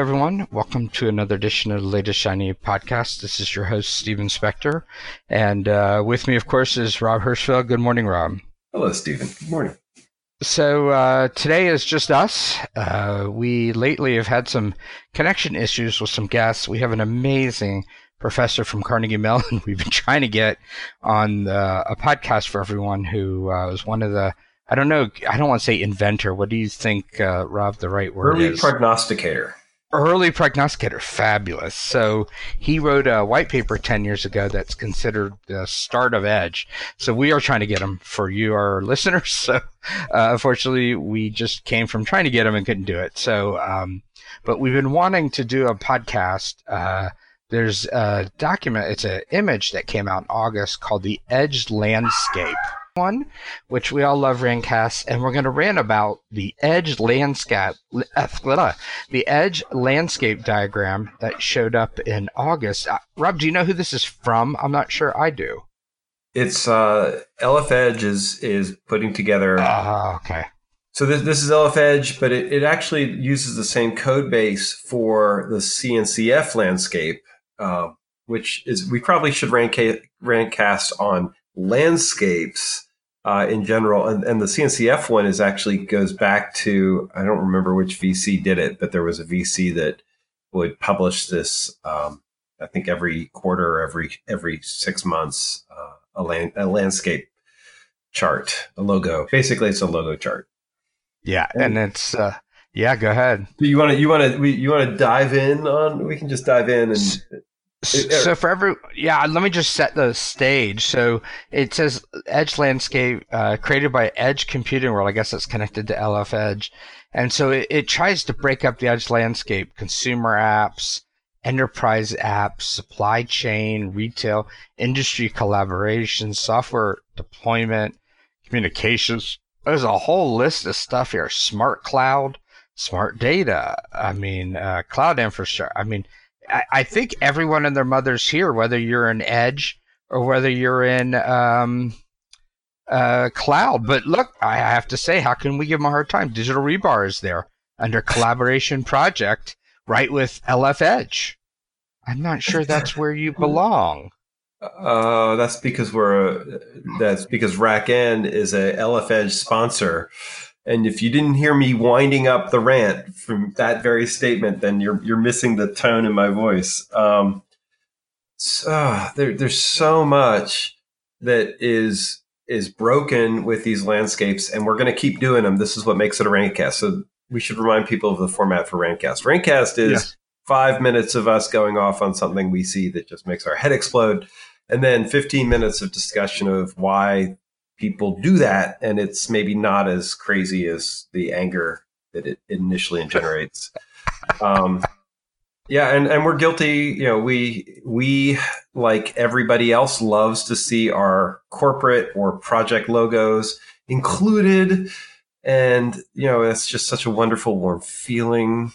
everyone. Welcome to another edition of the latest Shiny podcast. This is your host, Steven Spector. And uh, with me, of course, is Rob Hirschfeld. Good morning, Rob. Hello, Steven. Good morning. So uh, today is just us. Uh, we lately have had some connection issues with some guests. We have an amazing professor from Carnegie Mellon we've been trying to get on the, a podcast for everyone who uh, was one of the I don't know. I don't want to say inventor. What do you think, uh, Rob? The right word early is prognosticator. Early prognosticator, fabulous. So he wrote a white paper ten years ago that's considered the start of Edge. So we are trying to get him for you, our listeners. So uh, unfortunately, we just came from trying to get him and couldn't do it. So, um, but we've been wanting to do a podcast. Uh, there's a document. It's an image that came out in August called the Edge Landscape one, which we all love Rantcast, and we're going to rant about the edge landscape, uh, the edge landscape diagram that showed up in August. Uh, Rob, do you know who this is from? I'm not sure I do. It's uh, LF Edge is is putting together. Oh, okay. So this, this is LF Edge, but it, it actually uses the same code base for the CNCF landscape, uh, which is we probably should rantcast on landscapes uh, in general. And, and the CNCF one is actually goes back to, I don't remember which VC did it, but there was a VC that would publish this, um, I think every quarter every, every six months, uh, a, land, a landscape chart, a logo. Basically, it's a logo chart. Yeah. And, and it's, uh, yeah, go ahead. Do you want to, you want to, you want to dive in on, we can just dive in and so for every yeah let me just set the stage. So it says edge landscape uh, created by edge computing world. I guess it's connected to lf edge. And so it, it tries to break up the edge landscape consumer apps enterprise apps supply chain retail industry collaboration software deployment communications. There's a whole list of stuff here. Smart cloud smart data i mean uh, cloud infrastructure i mean I, think everyone and their mothers here, whether you're in Edge or whether you're in um, uh, Cloud. But look, I have to say, how can we give them a hard time? Digital Rebar is there under collaboration project, right with LF Edge. I'm not sure that's where you belong. Uh, that's because we're that's because Rack RackN is a LF Edge sponsor, and if you didn't hear me winding up the rant from that very statement, then you're you're missing the tone in my voice. Um, so, there, there's so much that is is broken with these landscapes, and we're going to keep doing them. This is what makes it a rantcast. So we should remind people of the format for rantcast. Rantcast is yeah. five minutes of us going off on something we see that just makes our head explode, and then 15 minutes of discussion of why people do that and it's maybe not as crazy as the anger that it initially generates. Um, yeah and, and we're guilty you know we we like everybody else loves to see our corporate or project logos included. And you know it's just such a wonderful warm feeling.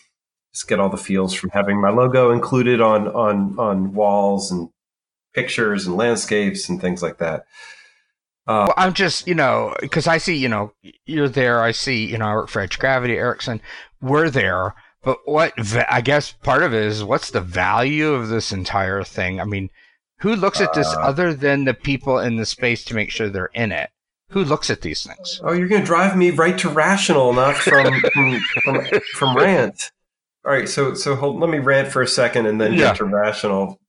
Just get all the feels from having my logo included on on on walls and pictures and landscapes and things like that uh, well, I'm just, you know, because I see, you know, you're there. I see, you know, I work for Edge Gravity, Ericsson. We're there. But what, I guess part of it is what's the value of this entire thing? I mean, who looks at this uh, other than the people in the space to make sure they're in it? Who looks at these things? Oh, you're going to drive me right to rational, not from, from, from, from, rant. All right. So, so hold, let me rant for a second and then yeah. get to rational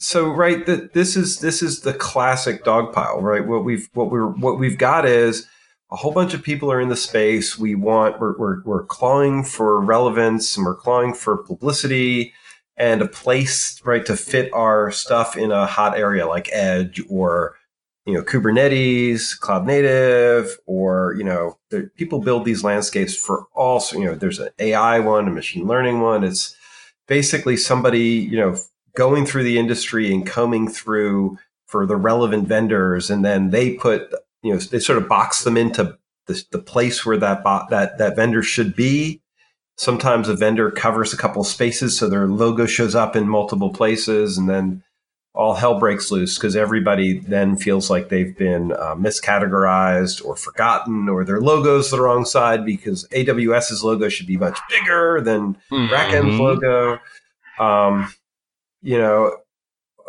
so right that this is this is the classic dog pile right? What we've what we're what we've got is a whole bunch of people are in the space. We want we're, we're, we're clawing for relevance and we're clawing for publicity and a place right to fit our stuff in a hot area like edge or you know kubernetes cloud native or you know there, people build these landscapes for all you know there's an ai one a machine learning one. It's basically somebody you know going through the industry and combing through for the relevant vendors, and then they put you know they sort of box them into the, the place where that bo- that that vendor should be. Sometimes a vendor covers a couple spaces, so their logo shows up in multiple places, and then all hell breaks loose because everybody then feels like they've been uh, miscategorized or forgotten or their logo's the wrong side because AWS's logo should be much bigger than mm-hmm. RackN's logo. Um, you know,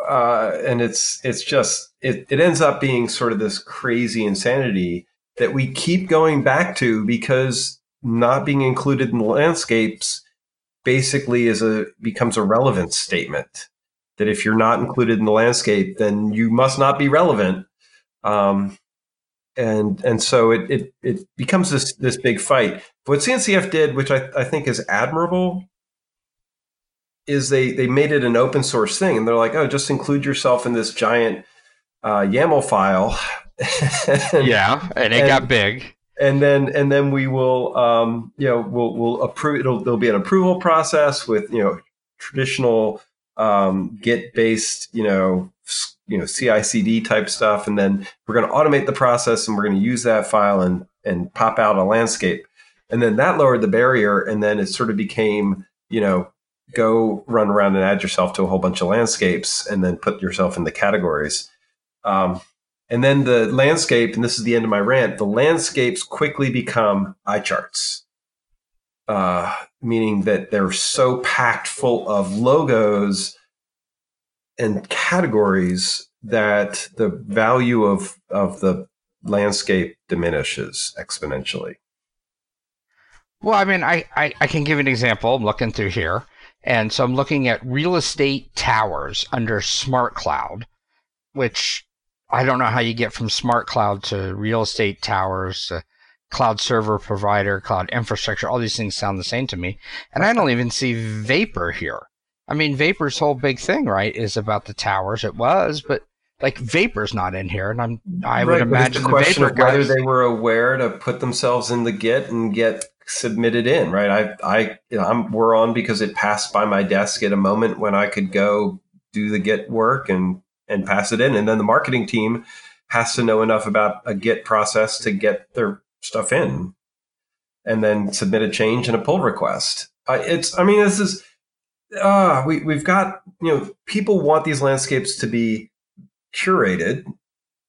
uh, and it's it's just it, it ends up being sort of this crazy insanity that we keep going back to because not being included in the landscapes basically is a becomes a relevance statement that if you're not included in the landscape, then you must not be relevant. Um, and and so it, it it becomes this this big fight. What CNCF did, which I, I think is admirable, is they they made it an open source thing, and they're like, oh, just include yourself in this giant uh, YAML file. and, yeah, and it and, got big. And then and then we will um, you know we'll we'll approve. It'll there'll be an approval process with you know traditional um, Git based, you know, you know, CI/CD type stuff, and then we're going to automate the process, and we're going to use that file and and pop out a landscape, and then that lowered the barrier, and then it sort of became, you know, go run around and add yourself to a whole bunch of landscapes, and then put yourself in the categories. Um, and then the landscape, and this is the end of my rant. The landscapes quickly become eye charts uh, meaning that they're so packed full of logos and categories that the value of of the landscape diminishes exponentially. Well, I mean, I, I, I can give an example. I'm looking through here. And so I'm looking at real estate towers under Smart Cloud, which I don't know how you get from Smart Cloud to real estate towers. Uh, cloud server provider, cloud infrastructure, all these things sound the same to me. And I don't even see Vapor here. I mean, Vapor's whole big thing, right, is about the towers. It was, but like Vapor's not in here, and I'm I would imagine the, the question Vapor of whether they were aware to put themselves in the Git and get submitted in, right? I I you know, I'm we're on because it passed by my desk at a moment when I could go do the Git work and and pass it in, and then the marketing team has to know enough about a Git process to get their stuff in and then submit a change and a pull request. Uh, it's, I mean, this is, uh, we, we've got, you know, people want these landscapes to be curated,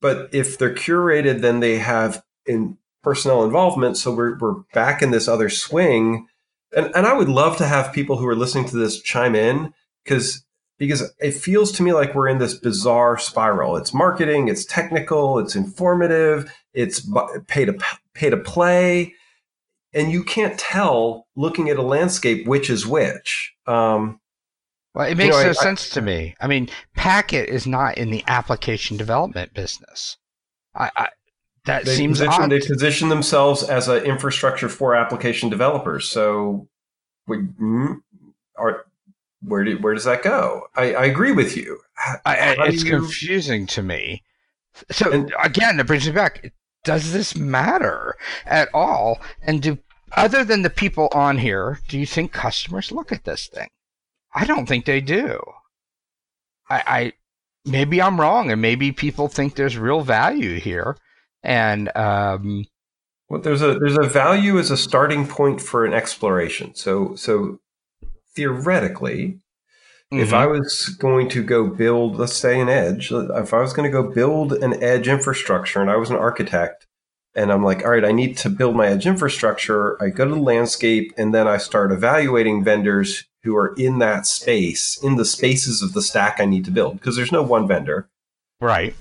but if they're curated, then they have in personnel involvement. So we're, we're back in this other swing. And, and I would love to have people who are listening to this chime in because because it feels to me like we're in this bizarre spiral. It's marketing, it's technical, it's informative, it's pay to pay to play, and you can't tell looking at a landscape which is which. Um, well, it makes you know, no I, sense I, to me. I mean, Packet is not in the application development business. I, I that they seems position, odd. They position themselves as an infrastructure for application developers. So, we, mm, are where do, where does that go? I, I agree with you. How, I, it's you... confusing to me. So and, again, it brings me back. Does this matter at all? And do other than the people on here, do you think customers look at this thing? I don't think they do. I, I maybe I'm wrong, and maybe people think there's real value here, and um, well, there's a there's a value as a starting point for an exploration. So so theoretically, mm-hmm. if I was going to go build, let's say, an edge, if I was going to go build an edge infrastructure and I was an architect, and I'm like, all right, I need to build my edge infrastructure, I go to the landscape and then I start evaluating vendors who are in that space, in the spaces of the stack I need to build, because there's no one vendor. Right.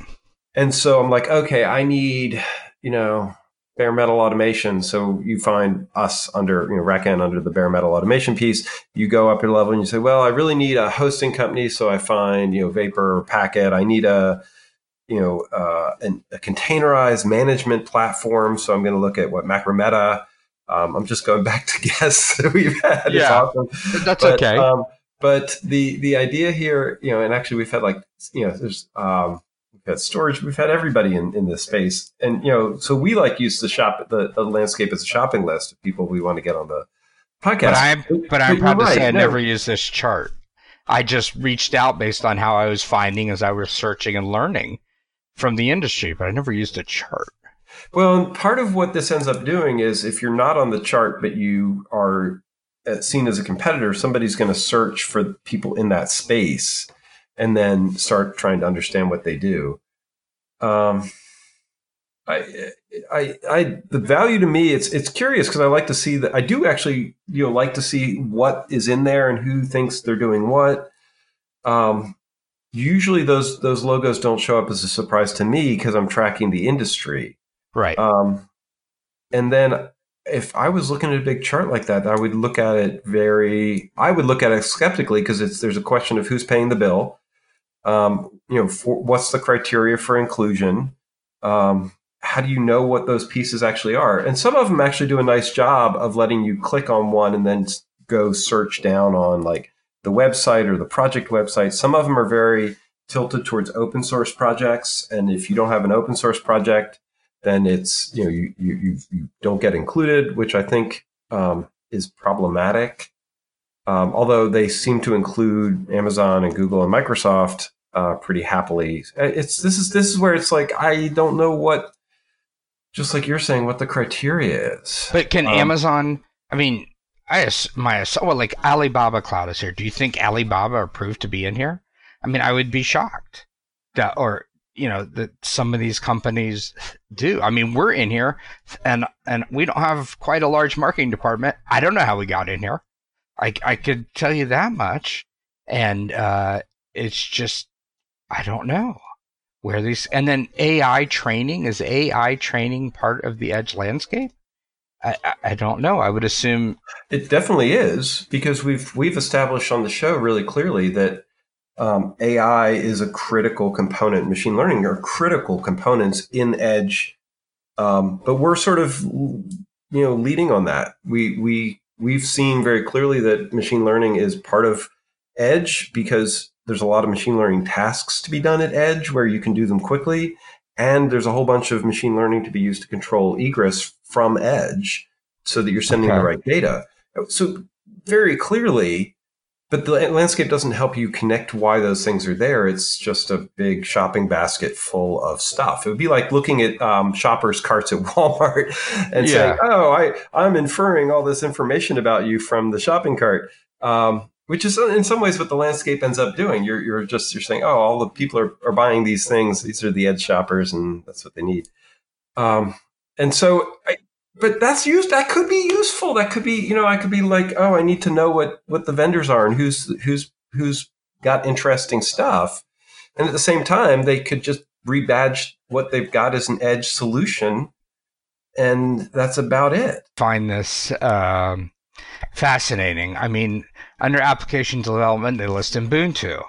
And so I'm like, okay, I need, you know, bare metal automation. So you find us under, you know, RackN under the bare metal automation piece. You go up a level and you say, well, I really need a hosting company. So I find, you know, Vapor or Packet. I need a, you know, uh, an, a containerized management platform. So I'm going to look at what Macrometa. Um, I'm just going back to guests that we've had. Yeah, awesome. that's but, okay. Um, but the the idea here, you know, and actually we've had like, you know, there's um, we've had storage, we've had everybody in, in this space. And, you know, so we like use the shop, the, the landscape as a shopping list of people we want to get on the podcast. But I'm, but I'm proud to right, say I no. never used this chart. I just reached out based on how I was finding as I was searching and learning from the industry, but I never used a chart. Well, part of what this ends up doing is if you're not on the chart, but you are uh, seen as a competitor, somebody's going to search for people in that space and then start trying to understand what they do. Um, I, I, I, the value to me, it's it's curious because I like to see that. I do actually, you know, like to see what is in there and who thinks they're doing what. Um, usually, those those logos don't show up as a surprise to me because I'm tracking the industry, right? Um, and then if I was looking at a big chart like that, I would look at it very. I would look at it skeptically because it's there's a question of who's paying the bill. Um, you know, for, what's the criteria for inclusion? Um, how do you know what those pieces actually are? And some of them actually do a nice job of letting you click on one and then go search down on like the website or the project website. Some of them are very tilted towards open source projects. And if you don't have an open source project, then it's, you know, you, you, you don't get included, which I think um, is problematic. Um, although they seem to include Amazon and Google and Microsoft uh, pretty happily. It's this is this is where it's like I don't know what just like you're saying, what the criteria is. But can um, Amazon? I mean, I my well, like Alibaba Cloud is here. Do you think Alibaba approved to be in here? I mean, I would be shocked that, or you know, that some of these companies do. I mean, we're in here, and and we don't have quite a large marketing department. I don't know how we got in here. I I could tell you that much, and uh, it's just I don't know where these and then AI training is AI training part of the edge landscape? I, I don't know. I would assume it definitely is because we've we've established on the show really clearly that um, AI is a critical component. Machine learning are critical components in edge, um, but we're sort of you know leading on that. We we we've seen very clearly that machine learning is part of edge because there's a lot of machine learning tasks to be done at edge where you can do them quickly. And there's a whole bunch of machine learning to be used to control egress from edge so that you're sending okay. the right data. So very clearly, but the landscape doesn't help you connect why those things are there. It's just a big shopping basket full of stuff. It would be like looking at um, shoppers' carts at Walmart and yeah. saying, "Oh, I I'm inferring all this information about you from the shopping cart." Um, which is in some ways what the landscape ends up doing. You're, you're just, you're saying, oh, all the people are, are buying these things. These are the edge shoppers and that's what they need. Um, and so, I, but that's used, that could be useful. That could be, you know, I could be like, oh, I need to know what, what the vendors are and who's, who's, who's got interesting stuff. And at the same time, they could just rebadge what they've got as an edge solution. And that's about it. Find this, um, fascinating. I mean, under application development, they list Ubuntu.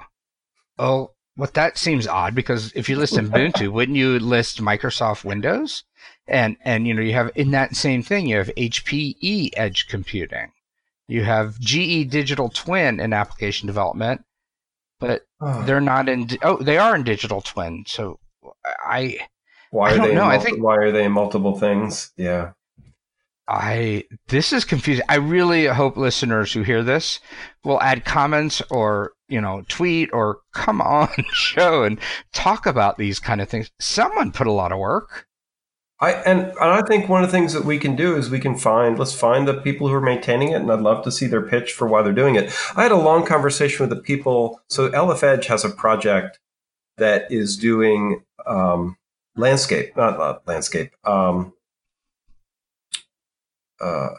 Oh, what that seems odd because if you list Ubuntu, wouldn't you list Microsoft Windows? And and you know you have in that same thing you have HPE Edge Computing, you have GE Digital Twin in application development, but oh. they're not in. Oh, they are in Digital Twin. So I. Why are I they? Know. Multi- I think why are they multiple things? Yeah. I this is confusing. I really hope listeners who hear this will add comments or you know tweet or come on show and talk about these kind of things. Someone put a lot of work. I and, and I think one of the things that we can do is we can find let's find the people who are maintaining it, and I'd love to see their pitch for why they're doing it. I had a long conversation with the people. So LF Edge has a project that is doing um, landscape, not, landscape. Um, uh,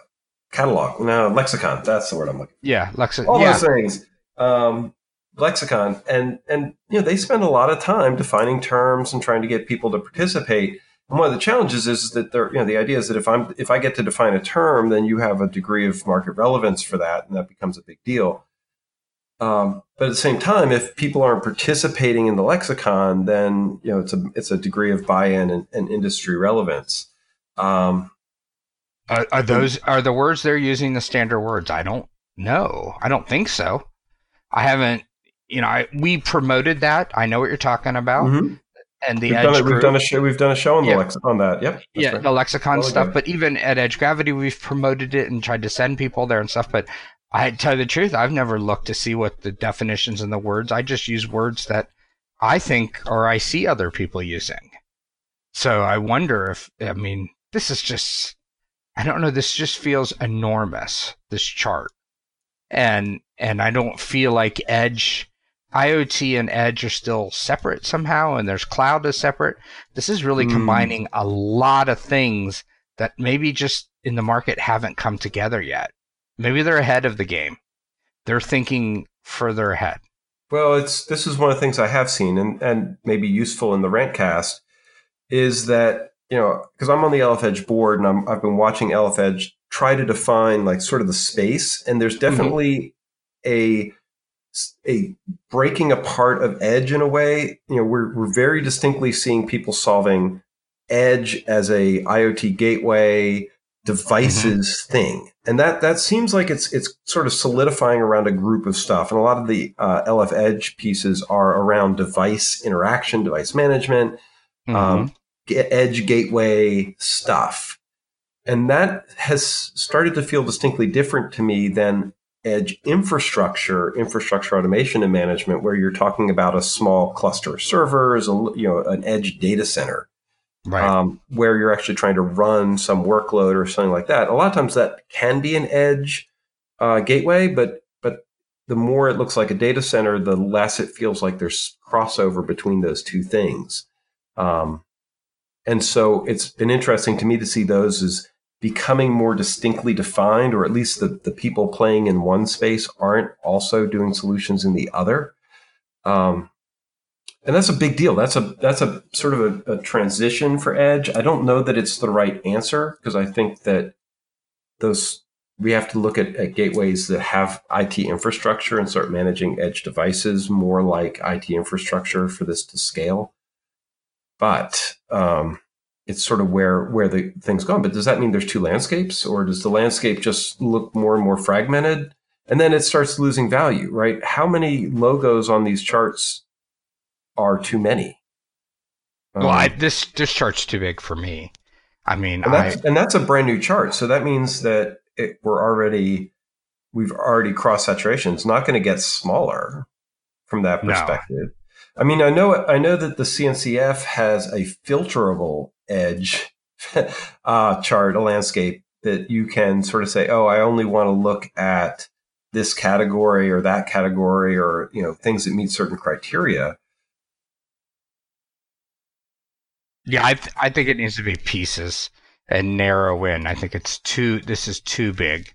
catalog. No, lexicon. That's the word I'm looking. For. Yeah, lexicon. All yeah. those things. Um, lexicon, and and you know they spend a lot of time defining terms and trying to get people to participate. And one of the challenges is that there, you know, the idea is that if I'm if I get to define a term, then you have a degree of market relevance for that, and that becomes a big deal. Um, but at the same time, if people aren't participating in the lexicon, then you know it's a it's a degree of buy-in and, and industry relevance. Um, are, are those are the words they're using the standard words? I don't know. I don't think so. I haven't. You know, I, we promoted that. I know what you're talking about. Mm-hmm. And the we've Edge done, we've done a show. We've done a show on the lex- on that. Yep. Yeah, right. the lexicon well, stuff. But even at Edge Gravity, we've promoted it and tried to send people there and stuff. But I tell you the truth, I've never looked to see what the definitions and the words. I just use words that I think or I see other people using. So I wonder if I mean this is just I don't know. This just feels enormous. This chart, and and I don't feel like Edge IoT and edge are still separate somehow, and there's cloud is separate. This is really Mm. combining a lot of things that maybe just in the market haven't come together yet. Maybe they're ahead of the game. They're thinking further ahead. Well, it's this is one of the things I have seen and, and maybe useful in the Rantcast is that, you know, because I'm on the LF Edge board and I'm, I've been watching LF Edge try to define like sort of the space. And there's definitely a a breaking apart of edge in a way. You know, we're we're very distinctly seeing people solving edge as a IoT gateway devices thing, and that that seems like it's it's sort of solidifying around a group of stuff. And a lot of the uh, LF Edge pieces are around device interaction, device management, um, edge gateway stuff, and that has started to feel distinctly different to me than edge infrastructure, infrastructure automation and management, where you're talking about a small cluster of servers, a, you know, an edge data center, right. um, where you're actually trying to run some workload or something like that. A lot of times that can be an edge uh, gateway, but but the more it looks like a data center, the less it feels like there's crossover between those two things. Um, and so it's been interesting to me to see those as becoming more distinctly defined, or at least the, the people playing in one space aren't also doing solutions in the other. Um, and that's a big deal. That's a that's a sort of a, a transition for Edge. I don't know that it's the right answer because I think that those we have to look at, at gateways that have IT infrastructure and start managing edge devices more like IT infrastructure for this to scale. But um, it's sort of where where the thing's gone. But does that mean there's two landscapes, or does the landscape just look more and more fragmented? And then it starts losing value, right? How many logos on these charts are too many? well, I, Um, this this chart's too big for me. I mean, and I that's, and that's a brand new chart. So that means that it, we're already we've already crossed saturation. It's not going to get smaller from that No. I mean, I know I know that the CNCF has a filterable edge uh, chart, a landscape that you can sort of say, oh, I only want to look at this category or that category or you know things that meet certain criteria. yeah, I th- I think it needs to be pieces and narrow in. I think it's too. This is too big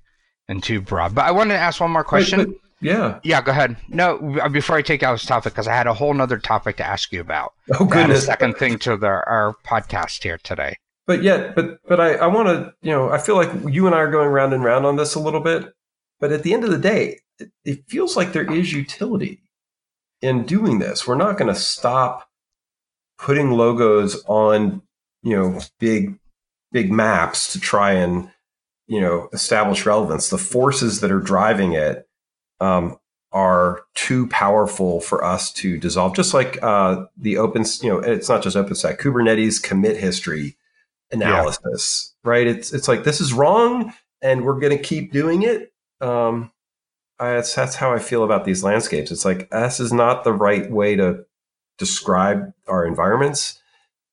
and too broad. But I wanted to ask one more question. But- yeah. yeah, go ahead. No, uh, before I take out this topic, because I had a whole nother topic to ask you about. Oh goodness. second thing to the, our podcast here today. but yet but but i, I want to you know i feel like you and i are going round and round on this a little bit but at the end of the day it, it feels like there is utility in doing this we're not going to stop putting logos on you know big big maps to try and you know establish relevance the forces that are driving it um, are too powerful for us to dissolve just like uh, the open you know it's not just openstack kubernetes commit history analysis, right? It's it's like this is wrong, and we're going to keep doing it. Um, I, that's that's how I feel about these landscapes. It's like this is not the right way to describe our environments,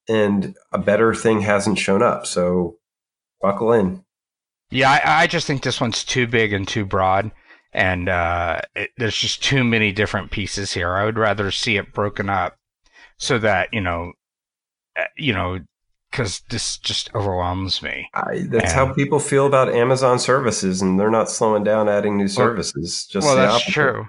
and a better thing hasn't shown up. So buckle in. Yeah, I, I just think this one's too big and too broad, and uh, it, there's just too many different pieces here. I would rather see it broken up so that you know, uh, you know, because this just overwhelms me. I, that's how people feel about Amazon services, and they're not slowing down adding new Well- services. Just well, that's opposite. true.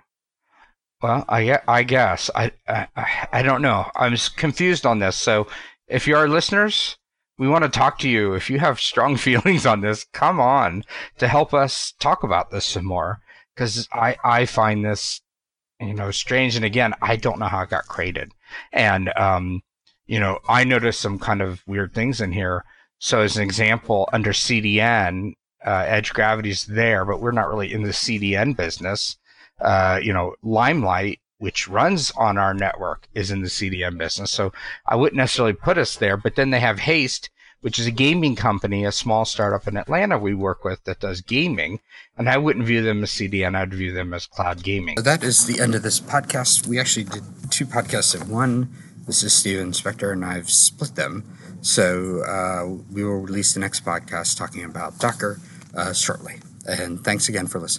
Well, I I guess I, I I- I don't know. I'm confused on this. So, if you are listeners, we want to talk to you. If you have strong feelings on this, come on to help us talk about this some more. Because I I find this, you know, strange. And again, I don't know how it got created. And um, you know, I noticed some kind of weird things in here. So, as an example, under CDN, uh, Edge Gravity's there, but we're not really in the CDN business uh, you know, Limelight, which runs on our network, is in the CDN business. So I wouldn't necessarily put us there. But then they have Haste, which is a gaming company, a small startup in Atlanta we work with that does gaming. And I wouldn't view them as CDN. I'd view them as cloud gaming. That is the end of this podcast. We actually did two podcasts in one. This is Steven Spector, and I've split them. So uh, we will release the next podcast talking about Docker uh, shortly. And thanks again for listening.